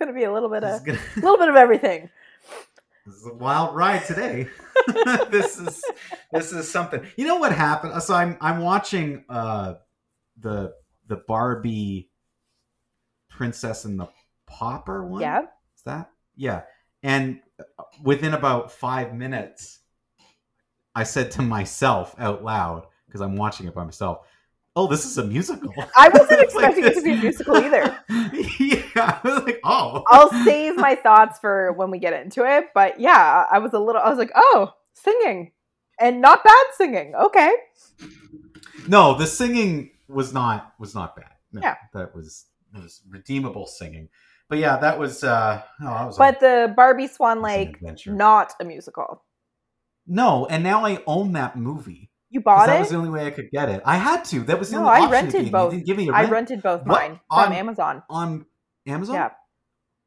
It's gonna be a little bit of is, gonna, a little bit of everything. this is a wild ride today. this is this is something. You know what happened? So I'm I'm watching uh the the Barbie Princess and the Pauper one. Yeah. Is that? Yeah. And within about five minutes, I said to myself out loud because I'm watching it by myself. Oh, this is a musical. I wasn't It's like expecting it to be a musical either. yeah, I was like, oh, I'll save my thoughts for when we get into it. But yeah, I was a little. I was like, oh, singing, and not bad singing. Okay. no, the singing was not was not bad. No, Yeah. that was it was redeemable singing. But yeah, that was uh, oh, that was a- But the Barbie Swan that was an Lake, not a musical. no, and now I own that movie. You bought it? that was the only way I could get it. I had to. That was the No, only I option it rented both. Give me a I rent rented both What? mine from On- Amazon. on Amazon. Yeah.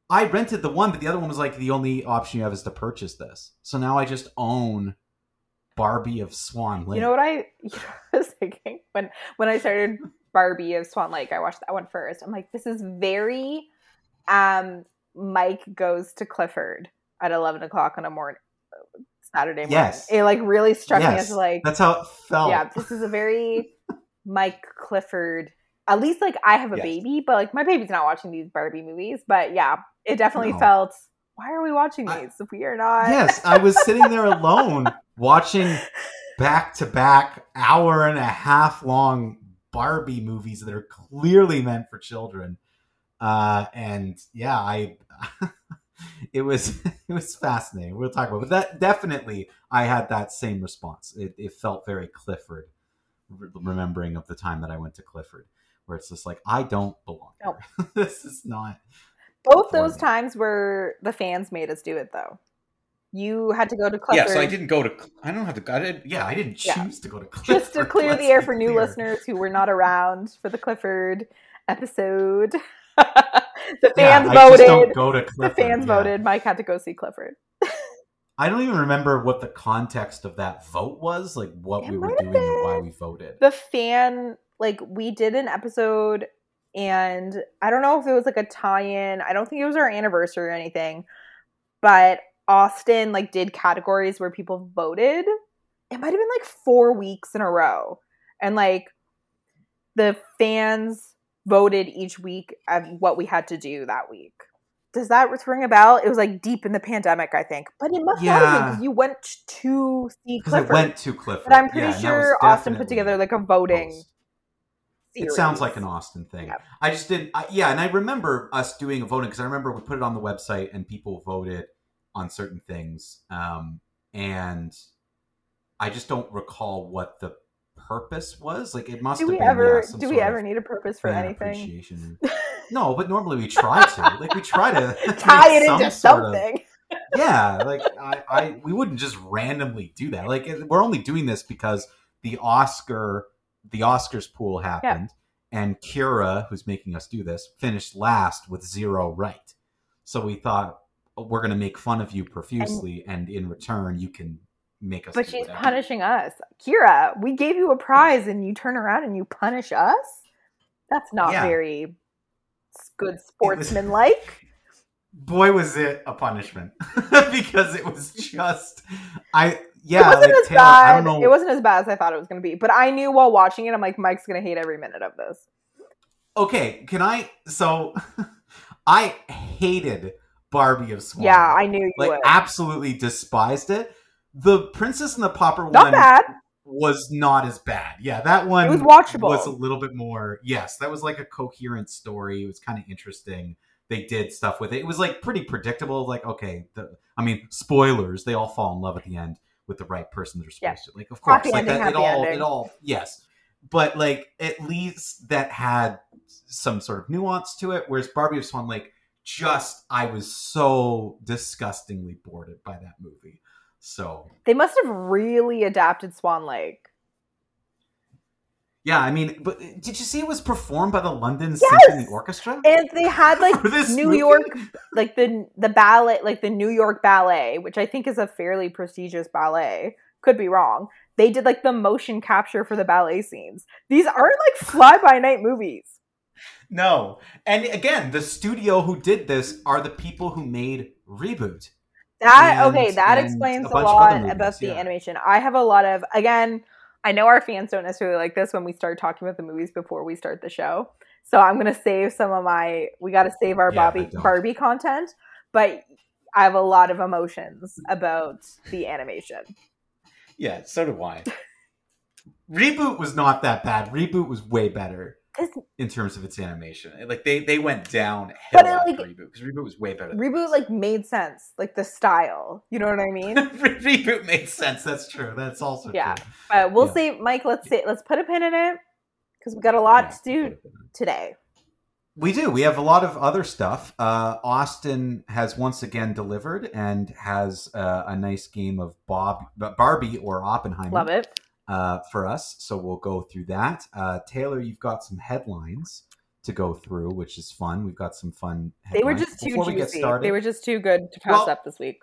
I rented the one, but the other one was like the only option you have is to purchase this. So now I just own Barbie of Swan Lake. You know what I, you know what I was thinking when when I started Barbie of Swan Lake? I watched that one first. I'm like, this is very um Mike goes to Clifford at eleven o'clock in the morning Saturday morning. Yes. It like really struck me as like That's how it felt. yeah, this is a very Mike Clifford. At least like I have a Yes. baby, but like my baby's not watching these Barbie movies. But yeah, it definitely No. felt. Why are we watching these? if we are not. yes, I was sitting there alone watching back to back hour and a half long Barbie movies that are clearly meant for children. Uh, and yeah, I it was it was fascinating. We'll talk about, it. but that definitely I had that same response. It, it felt very Clifford, remembering of the time that I went to Clifford, where it's just like I don't belong. Nope. this is not. Both those me. times were the fans made us do it though. You had to go to Clifford Yeah, so I didn't go to. I don't have to. Go I did. Yeah, I didn't choose Yeah. to go to Clifford. just to clear let's the air be for new clear. listeners who were not around for the Clifford episode. The fans just voted. go to the fans yeah. voted. Mike had to go see Clifford. I don't even remember what the context of that vote was, like what It we were doing and why we voted. the fan like we did an episode and i don't know if it was like a tie-in i don't think it was our anniversary or anything but austin like did categories where people voted it might have been like four weeks in a row and like the fans voted each week at what we had to do that week does that ring a bell it was like deep in the pandemic i think but it must not have been because you went to see clifford went to Clifford. but i'm pretty yeah, sure austin put together like a voting post. series. It sounds like an Austin thing. Yeah. I just didn't. I, yeah, and I remember us doing a voting because I remember we put it on the website and people voted on certain things, um, and I just don't recall what the purpose was. Like it must do have we been. ever yeah, do we ever need a purpose for anything. No, but normally we try to. Like we try to tie it some into sort of- something yeah, like I, I, we wouldn't just randomly do that. Like we're only doing this because the Oscar, the Oscars pool happened, and Kyra, who's making us do this, finished last with zero right. So we thought "Oh, we're going to make fun of you profusely, and, in return, you can make us. but she's whatever." punishing us Kyra we gave you a prize and you turn around and you punish us that's not Yeah. very good sportsman like Boy, was it a punishment because it was just I. Yeah, it wasn't like as Taylor, I bad don't know. it wasn't as bad as i thought it was going to be but i knew while watching it i'm like mike's going to hate every minute of this okay, can I? So, I hated Barbie of Swan. yeah i knew you like would absolutely despised it. The Princess and the Pauper not one bad was not as bad. Yeah, that one it was watchable was a little bit more. Yes, that was like a coherent story. It was kind of interesting. They did stuff with it. It was like pretty predictable. Like, okay, the, I mean, spoilers. They all fall in love at the end with the right person they're supposed Yeah. to. Like, of course, Happy like ending, that. It all, ending. it all, yes. But like, at least that had some sort of nuance to it. Whereas Barbie of Swan Lake just I was so disgustingly bored by that movie. So They must have really adapted Swan Lake. yeah, I mean, but did you see it was performed by the London Yes! Symphony Orchestra? And they had like this New movie? York like the the ballet like the New York Ballet, which I think is a fairly prestigious ballet. Could be wrong. They did like the motion capture for the ballet scenes. These aren't like fly by night movies. No. And again, the studio who did this are the people who made Reboot. That And- okay, that explains a a, lot movies, about the yeah. animation. I have a lot of again, I know our fans don't necessarily like this when we start talking about the movies before we start the show. So I'm gonna save some of my we gotta save our Yeah, Bobby. Barbie content, but I have a lot of emotions about the animation. Yeah, so do I. Reboot was not that bad. Reboot was way better 'Cause- in terms of its animation. Like they they went downhill But it, like- Reboot because Reboot was way better. Reboot like made sense, like the style. You know what I mean? Reboot made sense. That's true. That's also Yeah. true. But we'll Yeah. say, Mike. Let's say let's put a pin in it because we got a lot Yeah, to do today. We do. We have a lot of other stuff. Uh, Austin has once again delivered and has uh, a nice game of Bob Barbie or Oppenheimer. Love it. Uh, for us. So we'll go through that. Uh, Taylor, you've got some headlines to go through, which is fun. We've got some fun. They were just too Before we get juicy. started, They were just too good to pass Well- up this week.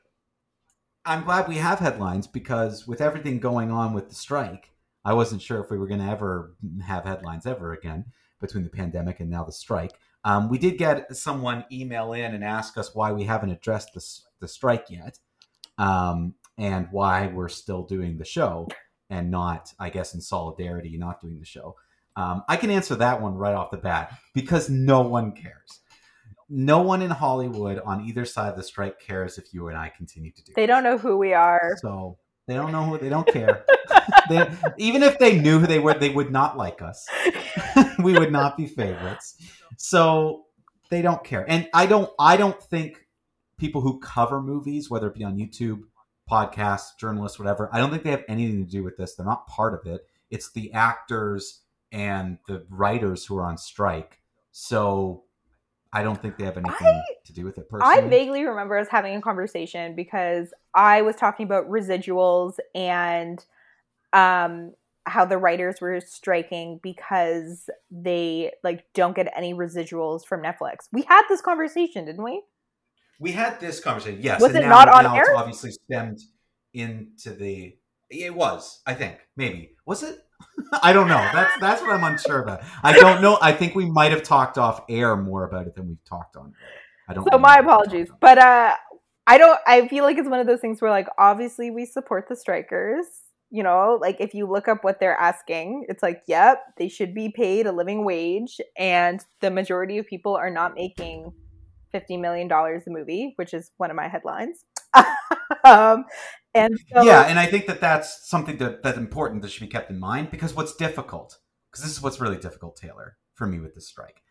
I'm glad we have headlines because with everything going on with the strike, I wasn't sure if we were going to ever have headlines ever again between the pandemic and now the strike. Um, we did get someone email in and ask us why we haven't addressed the, the strike yet um, and why we're still doing the show and not, I guess, in solidarity, not doing the show. Um, I can answer that one right off the bat because no one cares. No one in Hollywood on either side of the strike cares if you and I continue to do They don't know who we are. So they don't know who they don't care. they, even if they knew who they were, they would not like us. we would not be favorites. So they don't care. And I don't I don't think people who cover movies, whether it be on YouTube, podcasts, journalists, whatever, I don't think they have anything to do with this. They're not part of it. It's the actors and the writers who are on strike. So I don't think they have anything I- to do with it personally. I vaguely remember us having a conversation because I was talking about residuals and um how the writers were striking because they like don't get any residuals from Netflix. We had this conversation, didn't we? We had this conversation, yes. Was and it now- not on now It's air? obviously stemmed into the. It was, I think, maybe was it? I don't know. That's that's what I'm unsure about. I don't know. I think we might have talked off air more about it than we've talked on. air. I don't. So my remember what we apologies. But uh I don't I feel like it's one of those things where like obviously we support the strikers. You know, like if you look up what they're asking, it's like, yep, they should be paid a living wage and the majority of people are not making 50 million dollars a movie, which is one of my headlines. um and so yeah, and I think that that's something that that's important that should be kept in mind because what's difficult, because this is what's really difficult, Taylor, for me with this strike.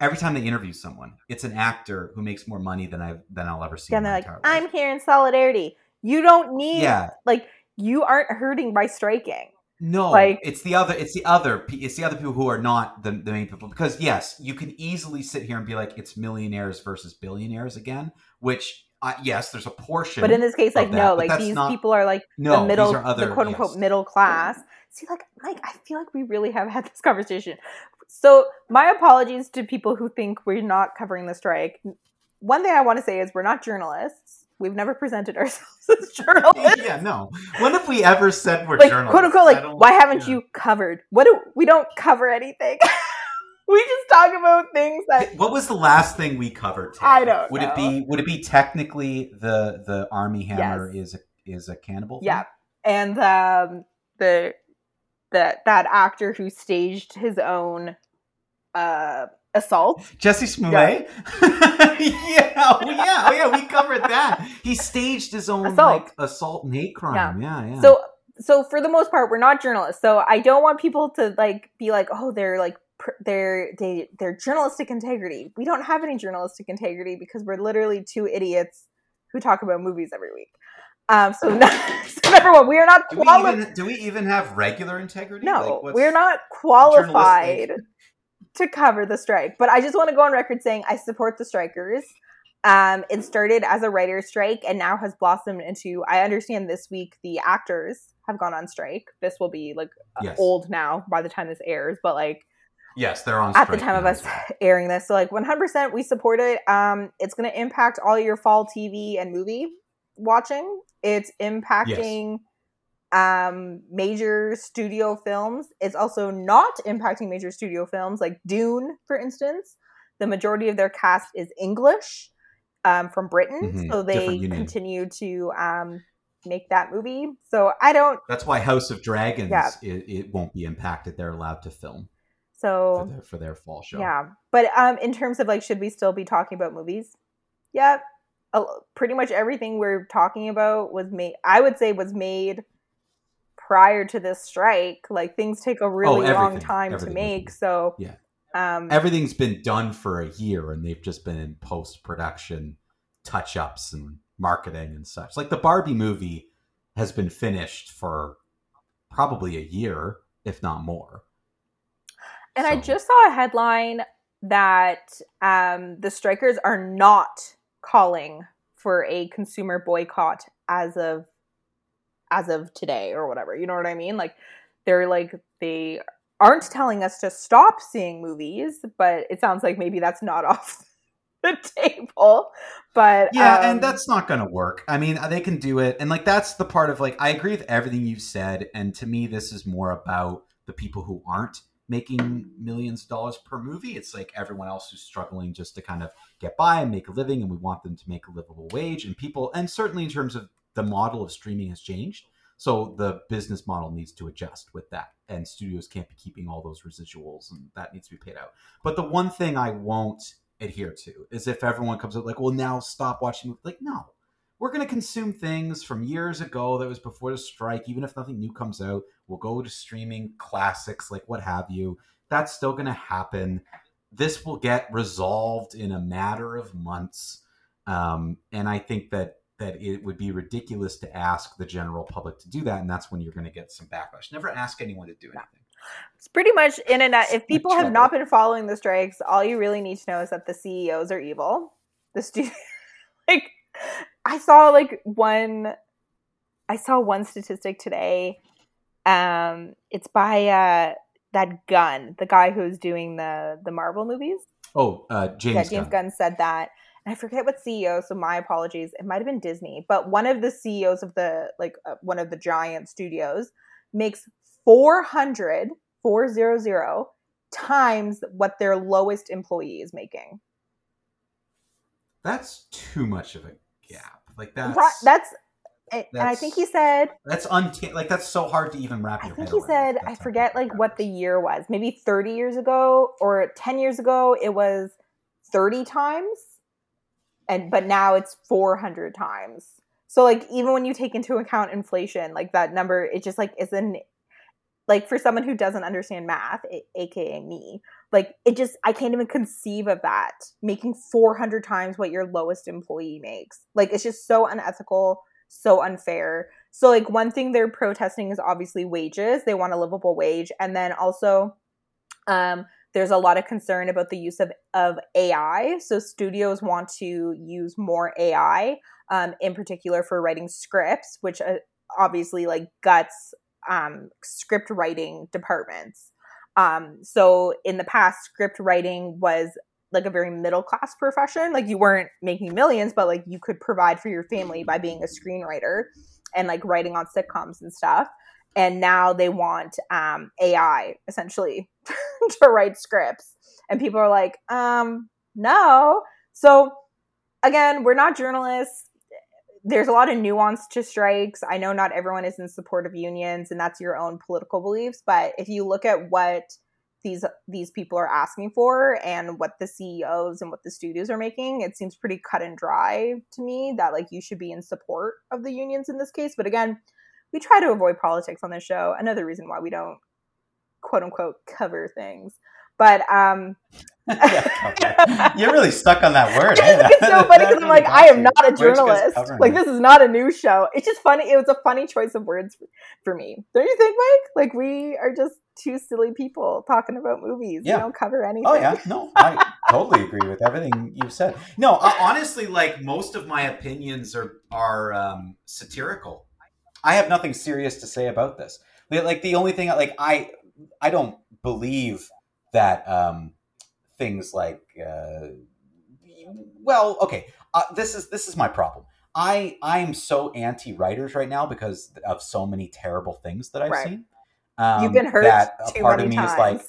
Every time they interview someone, it's an actor who makes more money than I than I'll ever see. And in they're my like. I'm here in solidarity. You don't need yeah, like you aren't hurting by striking. No, Like- it's the other. It's the other. It's the other people who are not the, the main people. Because yes, you can easily sit here and be like, it's millionaires versus billionaires again. Which uh, yes, there's a portion. But in this case, like that, no, like these not- people are like no, the middle, other, the quote unquote yes. middle class. See, like like I feel like we really have had this conversation. So my apologies to people who think we're not covering the strike. One thing I want to say is we're not journalists. We've never presented ourselves as journalists. yeah, no. When have we ever said we're like journalists? quote unquote, like why haven't yeah. you covered? What do we don't cover anything? we just talk about things that What was the last thing we covered? Taylor? I don't Would it be? Would it be technically the the Armie Hammer Yes. is a, is a cannibal? thing? Yeah, and um, the the that actor who staged his own uh, assault. Jussie Smollett. Yeah. oh yeah, oh yeah, we covered that. He staged his own Assault. like assault and hate crime. Yeah, yeah. So so for the most part, we're not journalists. So I don't want people to like be like, oh, they're like they're they they're journalistic integrity. We don't have any journalistic integrity because we're literally two idiots who talk about movies every week. Um, so, so number one, we are not qualified. even, do we even have regular integrity? No, Like, we're not qualified? To cover the strike. But I just want to go on record saying I support the strikers. Um, it started as a writer's strike and now has blossomed into. I understand this week the actors have gone on strike. This will be like Yes. old now by the time this airs, but like Yes, they're on at the time of us airing this. So like 100% we support it. Um it's going to impact all your fall TV and movie watching. It's impacting um major studio films. It's also not impacting major studio films like Dune for instance. The majority of their cast is English um from Britain, Mhm, so they continue to um make that movie. So I don't That's why House of Dragons Yeah. it, it won't be impacted. They're allowed to film so for their, for their fall show. Yeah, but um, in terms of like, should we still be talking about movies? Yeah, a- pretty much everything we're talking about was made. I would say was made prior to this strike. Like things take a really long Oh, everything. time to make. So Yeah. um, Everything's been done for a year, and they've just been in post production, touch ups, and marketing and such. Like the Barbie movie has been finished for probably a year, if not more. and I just saw a headline that um, the strikers are not calling for a consumer boycott as of as of today or whatever. You know what I mean? Like they're like they aren't telling us to stop seeing movies, but it sounds like maybe that's not off the table. But Yeah, um, and that's not going to work. I mean, they can do it. And like that's the part of like I agree with everything you've said and to me this is more about the people who aren't making millions of dollars per movie. It's like everyone else who's struggling just to kind of get by and make a living and we want them to make a livable wage and people and certainly in terms of the model of streaming has changed. So the business model needs to adjust with that and studios can't be keeping all those residuals and that needs to be paid out. But the one thing I won't adhere to is if everyone comes up like, well, now stop watching. Like, no, we're going to consume things from years ago that was before the strike. Even if nothing new comes out, we'll go to streaming classics, like what have you. That's still going to happen. This will get resolved in a matter of months. Um, and I think that that it would be ridiculous to ask the general public to do that, and that's when you're going to get some backlash. Never ask anyone to do anything. it's pretty much in and out. If people have not been following the strikes, all you really need to know is that the CEOs are evil. The studio, like, I saw like one, I saw one statistic today. Um, it's by uh that Gunn, the guy who's doing the the Marvel movies. Oh, uh, James, yeah, James Gunn. Gunn said that. I forget what CEO, so my apologies. It might have been Disney, but one of the CEOs of the like uh, one of the giant studios makes 400 400 times what their lowest employee is making. That's too much of a gap. Like that's Right, that's and and I think he said that's unta- like that's so hard to even wrap your. I think he said I forget like what the year was. Maybe 30 years ago or 10 years ago it was 30 times and but now it's 400 times. So like even when you take into account inflation, like that number it just like isn't like for someone who doesn't understand math, aka me, like it just I can't even conceive of that making 400 times what your lowest employee makes. Like it's just so unethical, so unfair. So like one thing they're protesting is obviously wages. They want a livable wage and then also um there's a lot of concern about the use of, of AI. So studios want to use more AI, um, in particular for writing scripts, which uh, obviously like guts um, script writing departments. Um, so in the past, script writing was like a very middle class profession. Like you weren't making millions, but like you could provide for your family by being a screenwriter and like writing on sitcoms and stuff. And now they want um, AI essentially to write scripts. And people are like, um, no. So again, we're not journalists. There's a lot of nuance to strikes. I know not everyone is in support of unions, and that's your own political beliefs. But if you look at what these these people are asking for and what the CEOs and what the studios are making, it seems pretty cut and dry to me that like you should be in support of the unions in this case. But again, we try to avoid politics on this show. Another reason why we don't quote unquote cover things. But um, You're really stuck on that word. it's so funny because I'm like, I am not a journalist. Like, this is not a news show. It's just funny. It was a funny choice of words for me. Don't you think, Mike? Like, we are just two silly people talking about movies. Yeah. We don't cover anything. Oh, yeah. No, I totally agree with everything you've said. No, uh, honestly, like, most of my opinions are, are um, satirical. I have nothing serious to say about this. Like, the only thing, like, I, I don't believe that, um, things like uh, well okay uh, this is this is my problem i i am so anti writers right now because of so many terrible things that i've right. seen um, you've been hurt that a part of me times. is like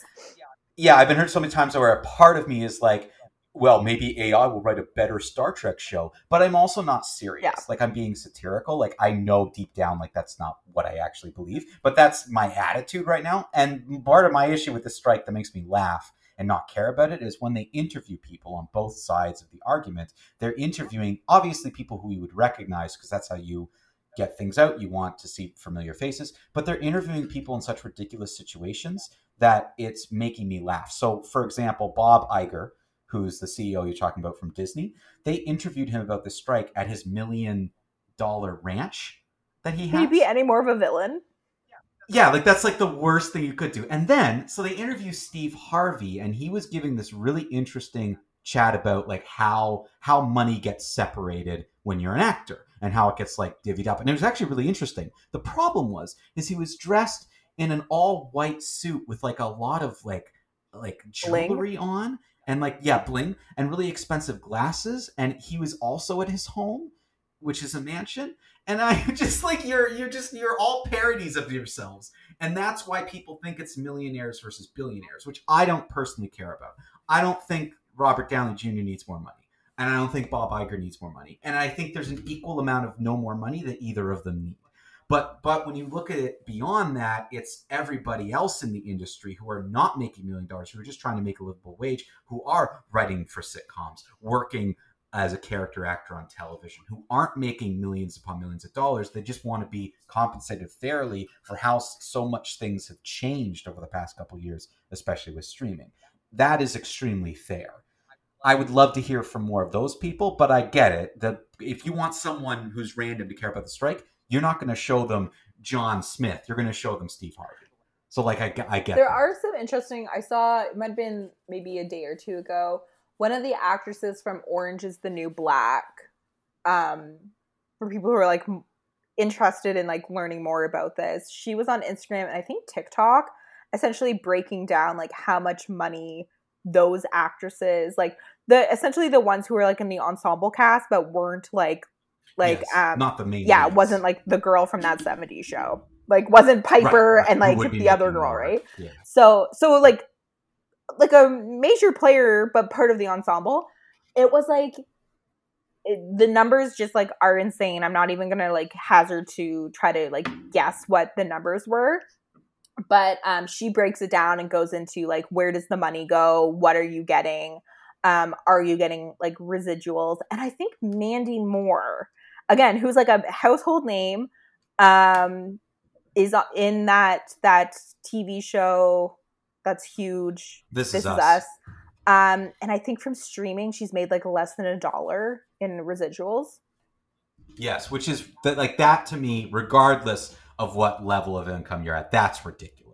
yeah i've been hurt so many times where a part of me is like well, maybe AI will write a better Star Trek show, but I'm also not serious. Yeah. Like I'm being satirical. Like I know deep down, like that's not what I actually believe, but that's my attitude right now. And part of my issue with the strike that makes me laugh and not care about it is when they interview people on both sides of the argument. They're interviewing obviously people who you would recognize because that's how you get things out. You want to see familiar faces, but they're interviewing people in such ridiculous situations that it's making me laugh. So, for example, Bob Iger, who's the CEO you're talking about from Disney, they interviewed him about the strike at his million dollar ranch that he has. Can he be any more of a villain? yeah, like that's like the worst thing you could do. And then, so they interview Steve Harvey, and he was giving this really interesting chat about like how how money gets separated when you're an actor and how it gets like divvied up. And it was actually really interesting. The problem was is he was dressed in an all white suit with like a lot of like like jewelry bling. on and like yeah bling and really expensive glasses and he was also at his home which is a mansion and i just like you're you're just you're all parodies of yourselves and that's why people think it's millionaires versus billionaires which i don't personally care about. I don't think robert downey jr needs more money and i don't think bob Iger needs more money and i think there's an equal amount of no more money that either of them need but but when you look at it beyond that it's everybody else in the industry who are not making million dollars who are just trying to make a livable wage who are writing for sitcoms working as a character actor on television who aren't making millions upon millions of dollars. They just want to be compensated fairly for how so much things have changed over the past couple years, especially with streaming. That is extremely fair. I would love to hear from more of those people, but I get it. That if you want someone who's random to care about the strike, you're not going to show them John Smith. You're going to show them Steve Harvey. So, like, I, I get. There that. are some interesting. I saw it might have been maybe a day or two ago one of the actresses from Orange is the New Black. Um, for people who are like interested in like learning more about this, she was on Instagram and I think TikTok, essentially breaking down like how much money those actresses, like the essentially the ones who were like in the ensemble cast but weren't like like yes, um not the main yeah, it wasn't like the girl from that 70s show. Like wasn't Piper right, right. and like the other girl, right? Yeah. So so like like a major player but part of the ensemble. It was like it, the numbers just like are insane. I'm not even gonna like hazard to try to like guess what the numbers were. But um she breaks it down and goes into like where does the money go? What are you getting? Um are you getting like residuals? And i think mandy moore again who's like a household name um is in that that tv show that's huge. This, this is, is, us. Um, and I think from streaming, she's made like less than a dollar in residuals. Yes, which is that like that to me, regardless of what level of income you're at, that's ridiculous.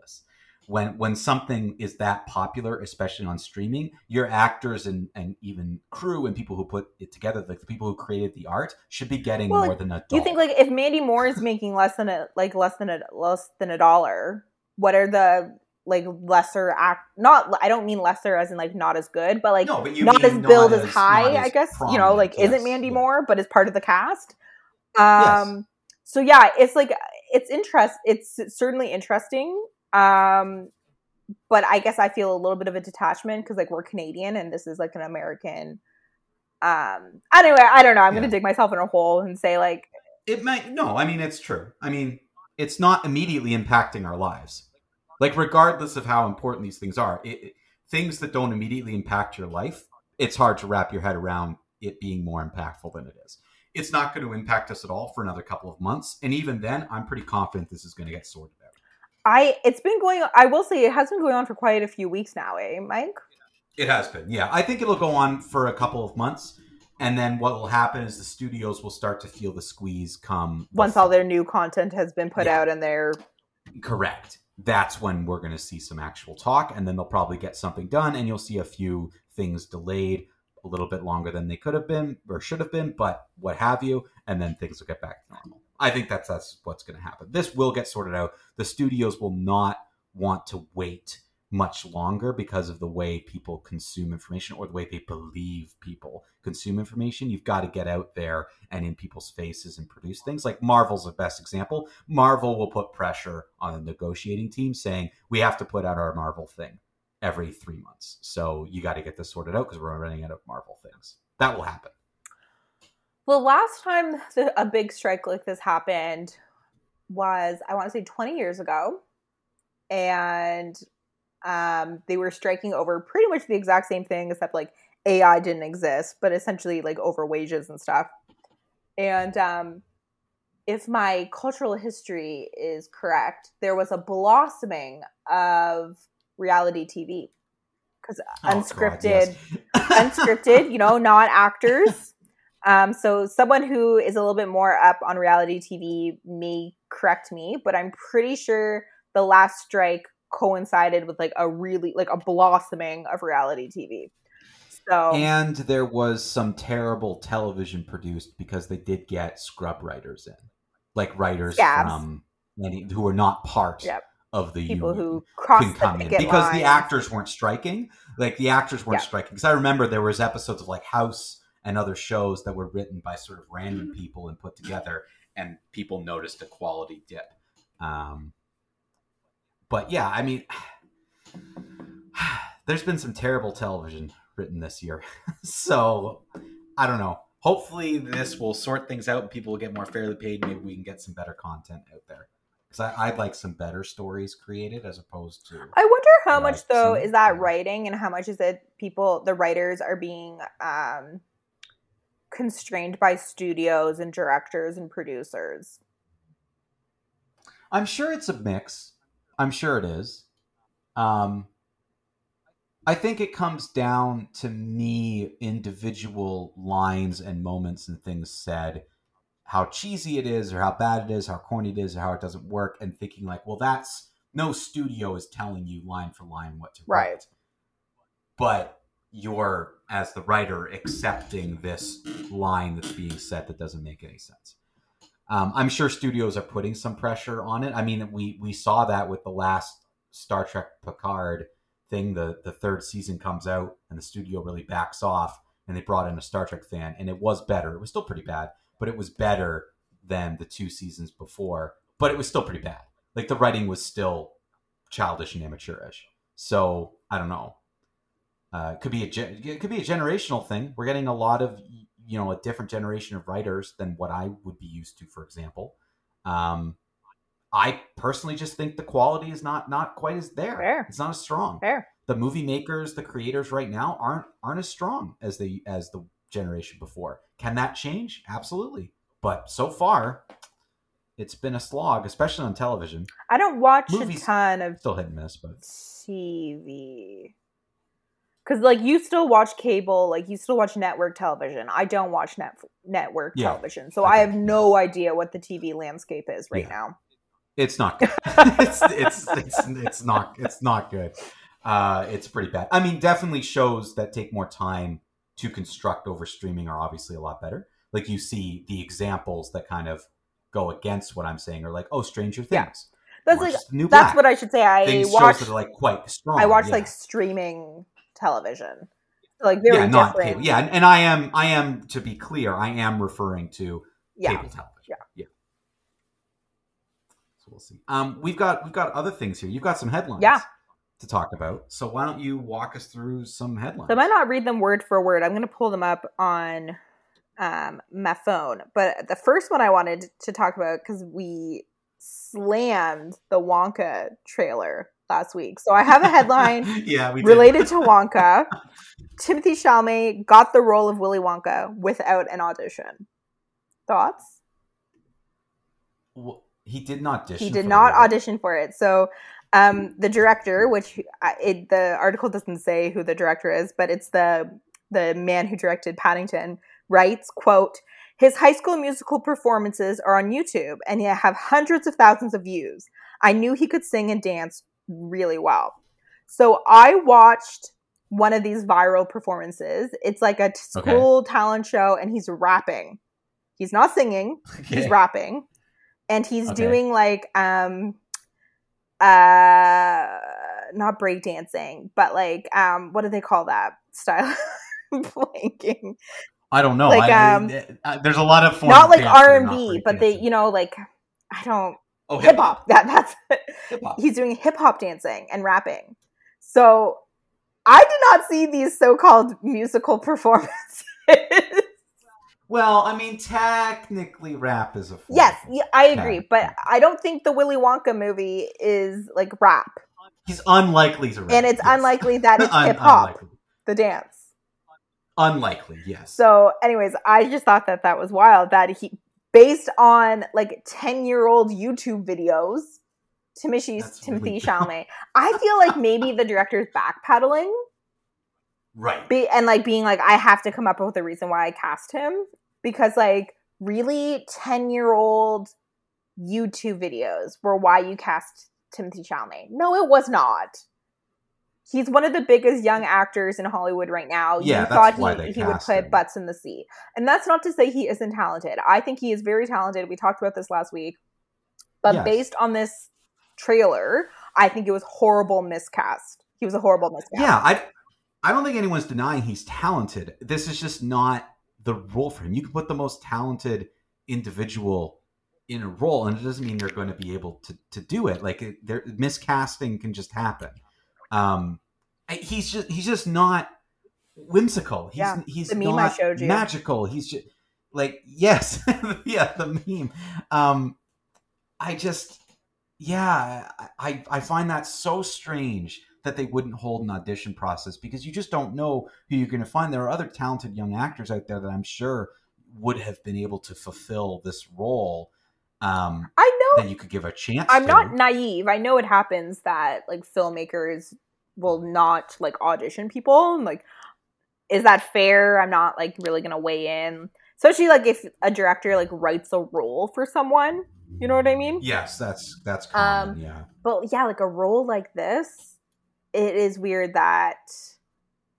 When when something is that popular, especially on streaming, your actors and, and even crew and people who put it together, like the people who created the art, should be getting well, more than a. Dollar. You think like if Mandy Moore is making less than a like less than a less than a dollar, what are the like lesser act not i don't mean lesser as in like not as good but like no, but not as billed as, as high as i guess you know like yes, isn't mandy moore but is part of the cast um yes. so yeah it's like it's interest it's certainly interesting um but i guess i feel a little bit of a detachment because like we're canadian and this is like an american um anyway i don't know i'm yeah. gonna dig myself in a hole and say like it might no i mean it's true i mean it's not immediately impacting our lives like, regardless of how important these things are, it, it, things that don't immediately impact your life, it's hard to wrap your head around it being more impactful than it is. It's not going to impact us at all for another couple of months. And even then, I'm pretty confident this is going to get sorted out. I it's been going. I will say it has been going on for quite a few weeks now, eh, Mike? It has been, yeah. I think it'll go on for a couple of months, and then what will happen is the studios will start to feel the squeeze come Once all their new content has been put Yeah. out and they're Correct. That's when we're going to see some actual talk, and then they'll probably get something done, and you'll see a few things delayed a little bit longer than they could have been or should have been, but what have you, and then things will get back to normal. I think that's that's what's going to happen. This will get sorted out. The studios will not want to wait much longer because of the way people consume information or the way they believe people consume information. You've got to get out there and in people's faces and produce things. Like Marvel's the best example. Marvel will put pressure on the negotiating team saying, we have to put out our Marvel thing every three months. So you got to get this sorted out because we're running out of Marvel things. That will happen. The last time the, a big strike like this happened was, I want to say, 20 years ago. And um, they were striking over pretty much the exact same thing, except like AI didn't exist, but essentially like over wages and stuff. And um, if my cultural history is correct, there was a blossoming of reality TV because Oh, God, unscripted yes. unscripted, you know, not actors. Um, so someone who is a little bit more up on reality TV may correct me, but I'm pretty sure the last strike coincided with like a really like a blossoming of reality TV. So And there was some terrible television produced because they did get scrub writers in, like writers Scabs. from any, who were not part Yep. of the people who can the come in because line. the actors weren't striking. Like the actors weren't Yeah. striking. Because I remember there was episodes of like House and other shows that were written by sort of random Mm-hmm. people and put together, and people noticed a quality dip. Um, but yeah, I mean, there's been some terrible television written this year, so I don't know. Hopefully, this will sort things out and people will get more fairly paid. Maybe we can get some better content out there. Because I'd like some better stories created as opposed to. I wonder how much though some- is that writing and how much is it people the writers are being um constrained by studios and directors and producers. I'm sure it's a mix. I'm sure it is. Um, I think it comes down to me individual lines and moments and things said, how cheesy it is, or how bad it is, how corny it is, or how it doesn't work, and thinking like, well, that's no studio is telling you line for line what to Right. write, but you're as the writer accepting this line that's being said that doesn't make any sense. Um, I'm sure studios are putting some pressure on it. I mean, we we saw that with the last Star Trek Picard thing. The the third season comes out and the studio really backs off, and they brought in a Star Trek fan, and it was better. It was still pretty bad, but it was better than the two seasons before. But it was still pretty bad. Like the writing was still childish and amateurish. So I don't know. Uh, it could be a it could be a generational thing. We're getting a lot of you know a different generation of writers than what I would be used to, for example. Um, I personally just think the quality is not not quite as there. Fair. It's not as strong. Fair. The movie makers, the creators right now aren't aren't as strong as the as the generation before. Can that change? Absolutely. But so far, it's been a slog, especially on television. I don't watch Movies- a ton of Still hit and miss, but TV. Cause like you still watch cable, like you still watch network television. I don't watch net network Yeah. television, so Okay. I have no idea what the TV landscape is right Yeah. now. it's not good. it's, it's it's it's not it's not good. Uh, it's pretty bad. I mean, definitely shows that take more time to construct over streaming are obviously a lot better. Like you see the examples that kind of go against what I'm saying are like, oh, Stranger Things. Yeah. That's like New that's Black. what I should say. I Things watch are like quite strong. I watch yeah. like streaming television, so, like very yeah, not different. cable. Yeah, and, and I am I am to be clear, I am referring to yeah. cable television. Yeah. yeah. So we'll see. Um, we've got we've got other things here. You've got some headlines. Yeah. To talk about. So why don't you walk us through some headlines? So I might not read them word for word. I'm going to pull them up on um, my phone. But the first one I wanted to talk about because we slammed the Wonka trailer last week. So I have a headline yeah, related to Wonka. Timothée Chalamet got the role of Willy Wonka without an audition. Thoughts? Wh- He did not audition. he did for not audition for it. So um, the director, which it, the article doesn't say who the director is, but it's the the man who directed Paddington, writes, "quote His High School Musical performances are on YouTube and he have hundreds of thousands of views. I knew he could sing and dance really well, so I watched." One of these viral performances. It's like a t- Okay. school talent show, and he's rapping. He's not singing he's rapping and he's Okay. doing like um uh not breakdancing but like um what do they call that style blanking I don't know. Like, I, um, uh, there's a lot of not like are not r&b but they you know like i don't oh, hip hop that that's it. Hip-hop. he's doing hip hop dancing and rapping so i did not see these so-called musical performances Well, I mean, technically, rap is a form. yes yeah, i agree Yeah. but i don't think the willy wonka movie is like rap He's unlikely to rap. and it's yes. unlikely that it's Un- hip hop, the dance. Unlikely, yes. So, anyways, I just thought that that was wild that he, based on like ten year old YouTube videos, Timothée That's Timothée really- Chalamet. I feel like maybe the director's backpedaling, right. be, and like being like, I have to come up with a reason why I cast him because like really ten year old YouTube videos were why you cast Timothée Chalamet. No, it was not. He's one of the biggest young actors in Hollywood right now. Yeah, you that's thought why they he, he would put him. butts in the sea. And that's not to say he isn't talented. I think he is very talented. We talked about this last week. But Yes. based on this trailer, I think it was horrible miscast. He was a horrible miscast. Yeah, I, I don't think anyone's denying he's talented. This is just not the role for him. You can put the most talented individual in a role, and it doesn't mean they're going to be able to, to do it. Like it- miscasting can just happen. Um, he's just he's just not whimsical. He's Yeah, he's the meme I not magical. He's just like yes, yeah, the meme. Um, I just yeah, I I find that so strange that they wouldn't hold an audition process because you just don't know who you're going to find. There are other talented young actors out there that I'm sure would have been able to fulfill this role um, I know that you could give a chance. I'm to. not naive. I know it happens that like filmmakers will not like audition people. and, Like, is that fair? I'm not like really gonna weigh in. Especially like if a director like writes a role for someone. You know what I mean? Yes, that's that's common. Um, yeah, But yeah, like a role like this, it is weird that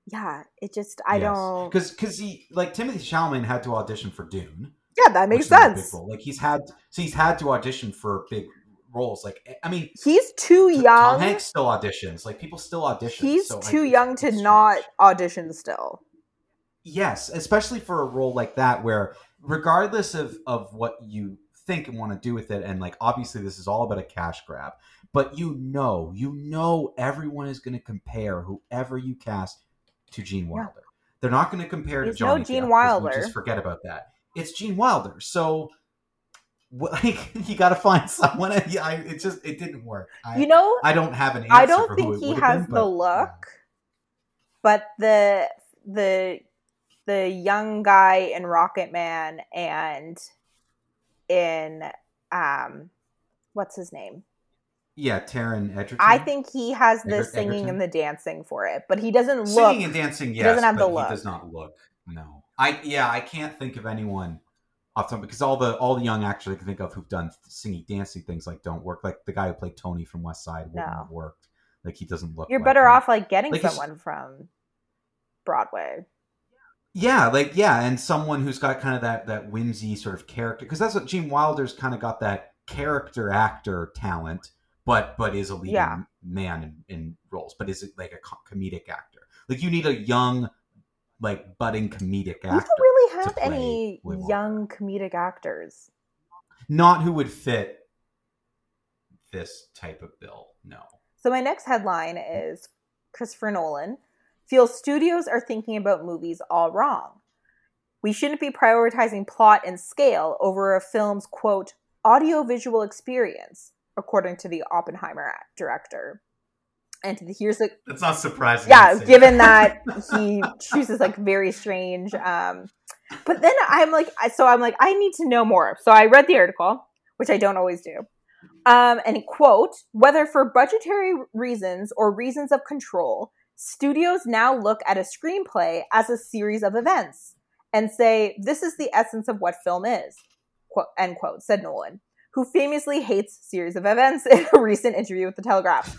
yeah, it just I don't because because he like Timothée Chalamet had to audition for Dune. Yeah, that makes which is not a big sense. Like he's had so he's had to audition for big roles. Like eh, I mean, He's too T- Tom young. Hanks still auditions. Like people still audition. He's so, too it's- young to not strange. audition still. Yes, especially for a role like that, where regardless of of what you think and want to do with it, and like obviously this is all about a cash grab, but you know, you know, everyone is going to compare whoever you cast to Gene Yeah. Wilder. They're not going to compare to no Johnny Gene Depp, Wilder. Just forget about that. It's Gene Wilder. So. Like you got to find someone. Yeah, I, it just it didn't work. I, You know, I don't have an answer. I don't think he has been, the but, look, but the the the young guy in Rocket Man and in um what's his name? Yeah, Taron Egerton. I think he has the singing and the dancing for it, but he doesn't look. Singing and dancing, yes, doesn't have the look. he does not look. No, I yeah, I can't think of anyone off top because all the all the young actors I can think of who've done singing, dancing things like don't work. Like the guy who played Tony from West Side wouldn't No. have worked. Like he doesn't look. You're like better him. off like getting Like, someone from Broadway. Yeah, like yeah, and someone who's got kind of that that whimsy sort of character because that's what Gene Wilder's kind of got that character actor talent, but but is a leading Yeah. man in, in roles, but is it like a comedic actor? Like you need a young, like budding comedic actor, really have any Willy Wonka. young comedic actors. not who would fit this type of bill. No. So my next headline is Christopher Nolan feels studios are thinking about movies all wrong. We shouldn't be prioritizing plot and scale over a film's quote audiovisual experience, according to the Oppenheimer director. And here's a That's not surprising. yeah, given that he chooses like very strange. Um, but then I'm like, so I'm like, I need to know more. So I read the article, which I don't always do. Um, and quote, whether for budgetary reasons or reasons of control, studios now look at a screenplay as a series of events and say, this is the essence of what film is, quote, end quote, said Nolan, who famously hates series of events in a recent interview with The Telegraph.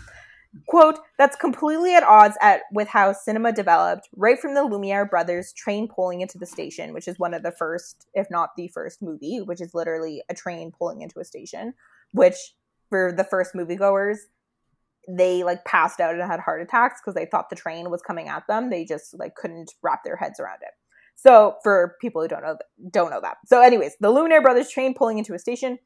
Quote, that's completely at odds at with how cinema developed right from the Lumiere brothers train pulling into the station, which is one of the first, if not the first movie, which is literally a train pulling into a station, which for the first moviegoers, they like passed out and had heart attacks because they thought the train was coming at them. They just like couldn't wrap their heads around it. So for people who don't know don't know that. So anyways, the Lumiere brothers train pulling into a station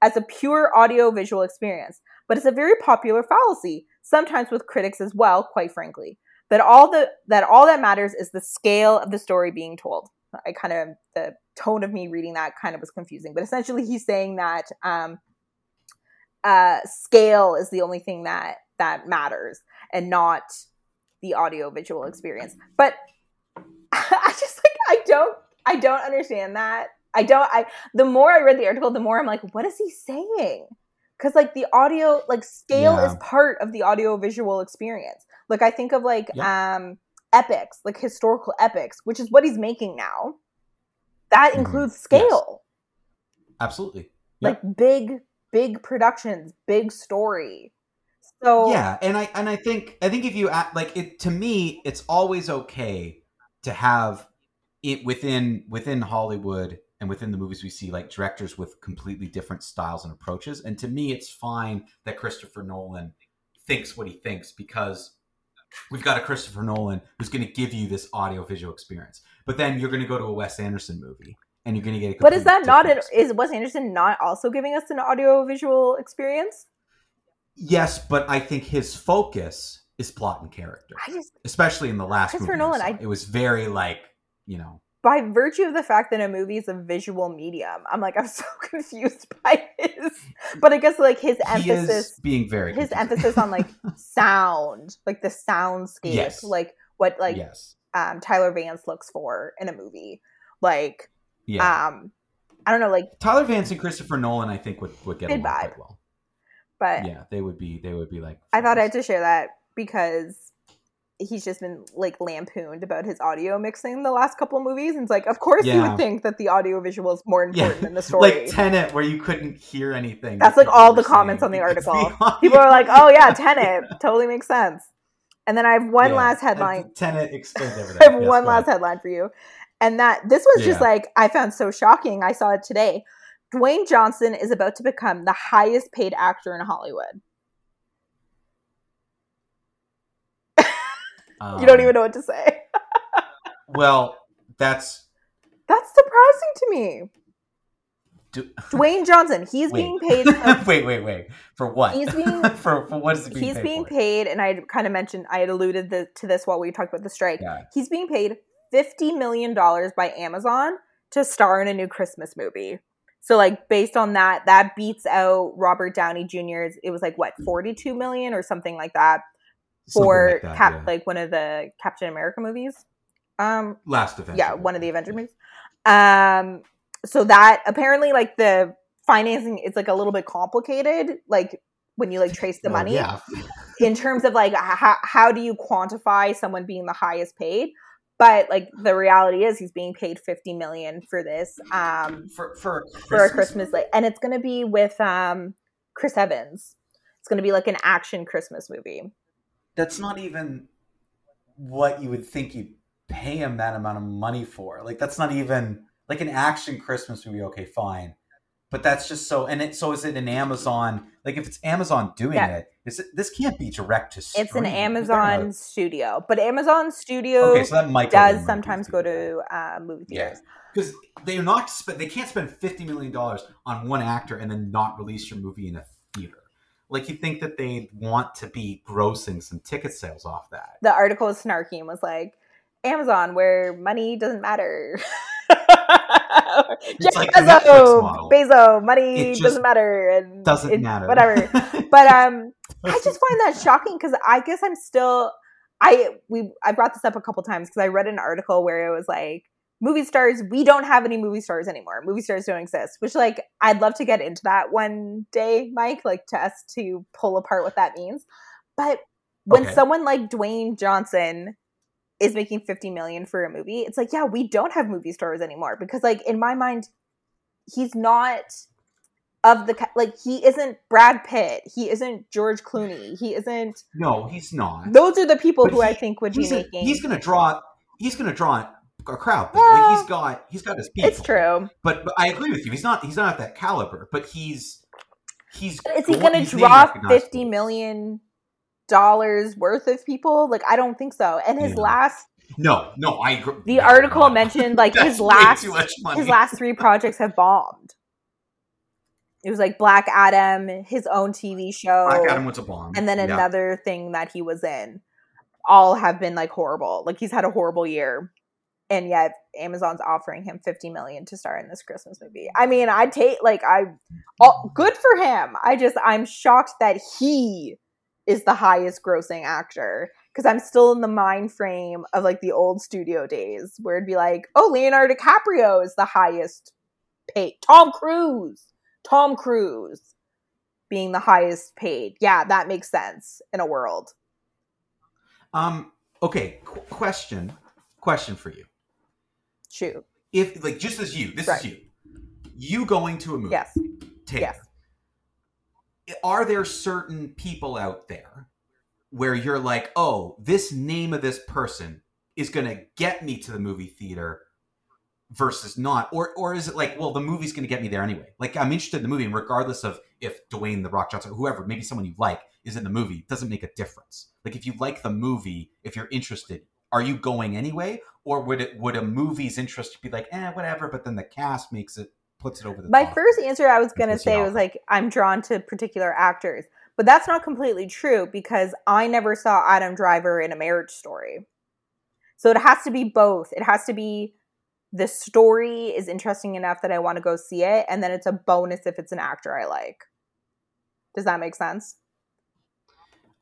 as a pure audio visual experience, but it's a very popular fallacy sometimes with critics as well, quite frankly. That all the that all that matters is the scale of the story being told. I kind of the tone of me reading that kind of was confusing, but essentially he's saying that um, uh, scale is the only thing that that matters, and not the audio visual experience. But I just like I don't I don't understand that. I don't I the more I read the article, the more I'm like, what is he saying? Because like the audio like scale yeah. is part of the audio visual experience like i think of like yeah. um epics like historical epics which is what he's making now that mm-hmm. includes scale yes. absolutely yep. like big big productions big story so yeah and i and i think i think if you act like it to me it's always okay to have it within within hollywood and within the movies we see like directors with completely different styles and approaches. And to me it's fine that christopher nolan thinks what he thinks because we've got a christopher nolan who's going to give you this audio visual experience. But then you're going to go to a wes anderson movie and you're going to get a but is that not an, is wes anderson not also giving us an audio visual experience? Yes but i think his focus is plot and character I just, especially in the last christopher movie nolan I, it was very like you know by virtue of the fact that a movie is a visual medium, I'm like I'm so confused by his. But I guess like his emphasis being very his confusing. emphasis on like sound, like the soundscape, yes. like what like yes. um, Tyler Vance looks for in a movie, like yeah. um, I don't know, like Tyler Vance and Christopher Nolan, I think would would get along vibe. quite well. But yeah, they would be they would be like. I thought I had to share that because he's just been like lampooned about his audio mixing the last couple movies and it's like of course yeah. you would think that the audio visual is more important yeah. than the story. Like tenet where you couldn't hear anything. That's like all the comments on the article. the people are like oh yeah tenet. Totally makes sense. And then i have one yeah. last headline. Tenet explains everything. i have yes, one last headline for you. And that this was just like i found so shocking. I saw it today. Dwayne johnson is about to become the highest paid actor in hollywood Um, you don't even know what to say. well, that's that's surprising to me. Do, Dwayne Johnson, he's wait. being paid. wait, wait, wait. For what? He's being for, for what is he being He's paid being for? paid, and I kind of mentioned I had alluded the, to this while we talked about the strike. Yeah. He's being paid fifty million dollars by Amazon to star in a new Christmas movie. So, like, based on that, that beats out Robert Downey Jr.'s. It was like what forty two million or something like that for like, that, Cap, yeah. like one of the Captain America movies. Um, Last Avenger. Yeah, one of the Avenger movies. Um, so that apparently, like the financing is like a little bit complicated. Like when you like trace the money, yeah. in terms of like how how do you quantify someone being the highest paid? But like the reality is, he's being paid fifty million for this. Um, for for for a Christmas, like, and it's going to be with um Chris Evans. It's going to be like an action Christmas movie that's not even what you would think you'd pay him that amount of money for. Like that's not even like an action Christmas movie. Okay, fine, but that's just so. And it so is it an Amazon? Like if it's Amazon doing yeah. it, is it, this can't be direct to. Stream. It's an Amazon studio, but Amazon Studio okay, so that might does sometimes go to uh, movie theaters. Because they're not, they can't spend fifty million dollars on one actor and then not release your movie in a theater like you think that they want to be grossing some ticket sales off that. The article was snarky and was like, Amazon, where money doesn't matter. Jeff like Bezos, Bezos, money doesn't matter, and doesn't matter. Whatever. but um, I just find that shocking because I guess I'm still. I we I brought this up a couple times because I read an article where it was like movie stars, we don't have any movie stars anymore. Movie stars don't exist, which like I'd love to get into that one day, Mike, like to us to pull apart what that means. But when Okay. someone like Dwayne Johnson is making 50 million for a movie, it's like, yeah, we don't have movie stars anymore because like in my mind he's not of the like he isn't Brad Pitt, he isn't George Clooney, he isn't No, he's not. those are the people But who I think would be he's, a- making he's gonna draw. He's gonna draw a crowd. Though. Like he's got. He's got his people. It's true. But, but I agree with you. He's not. He's not at that caliber. But he's. He's. Is he going to draw fifty million dollars worth of people? Like, I don't think so. And his Yeah. last, No, no. I agree. the no, article no. mentioned like his last, too much money. his last three projects have bombed. It was like Black Adam, his own TV show, Black Adam was a bomb. and then Yeah. another thing that he was in. All have been like horrible. Like he's had a horrible year, and yet Amazon's offering him fifty million to star in this Christmas movie. I mean, I take like I, all, good for him. I just I'm shocked that he is the highest grossing actor because I'm still in the mind frame of like the old studio days where it'd be like, oh, Leonardo DiCaprio is the highest paid. Tom Cruise, Tom Cruise being the highest paid. Yeah, that makes sense in a world. Um. Okay. Qu- question. Question for you. If like just as you, this Right. is you. You going to a movie. Yes. Taylor, Yes. Are there certain people out there where you're like, oh, this name of this person is going to get me to the movie theater versus not? Or, or is it like, well, the movie's going to get me there anyway? Like, I'm interested in the movie, and regardless of if Dwayne The Rock Johnson, or whoever, maybe someone you like is in the movie, doesn't make a difference. Like, if you like the movie, if you're interested, are you going anyway? Or would it would a movie's interest be like, eh, whatever, but then the cast makes it puts it over the My top? first answer I was going to say was like, I'm drawn to particular actors. But that's not completely true because I never saw Adam Driver in a marriage story. So it has to be both. It has to be the story is interesting enough that I want to go see it. And then it's a bonus if it's an actor I like. Does that make sense?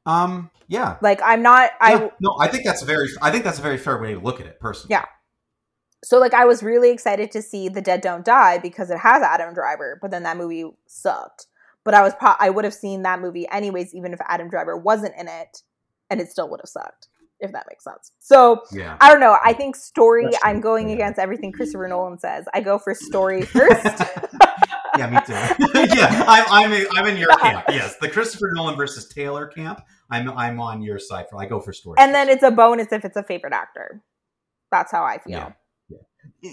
Um, yeah. Like, I'm not, I, Yeah, no, I think that's a very I think that's a very fair way to look at it personally. Yeah. So like I was really excited to see The Dead Don't Die because it has Adam Driver, but then that movie sucked. But I was pro- I would have seen that movie anyways even if Adam Driver wasn't in it and it still would have sucked if that makes sense. So Yeah. I don't know. I think story That's I'm going Yeah. against everything Christopher Nolan says. I go for story first. Yeah, me too. yeah, I'm I'm, I'm in your camp. Yes, the Christopher Nolan versus Taylor camp. I'm I'm on your side for I go for story. and then it's a bonus if it's a favorite actor. That's how I feel. Yeah.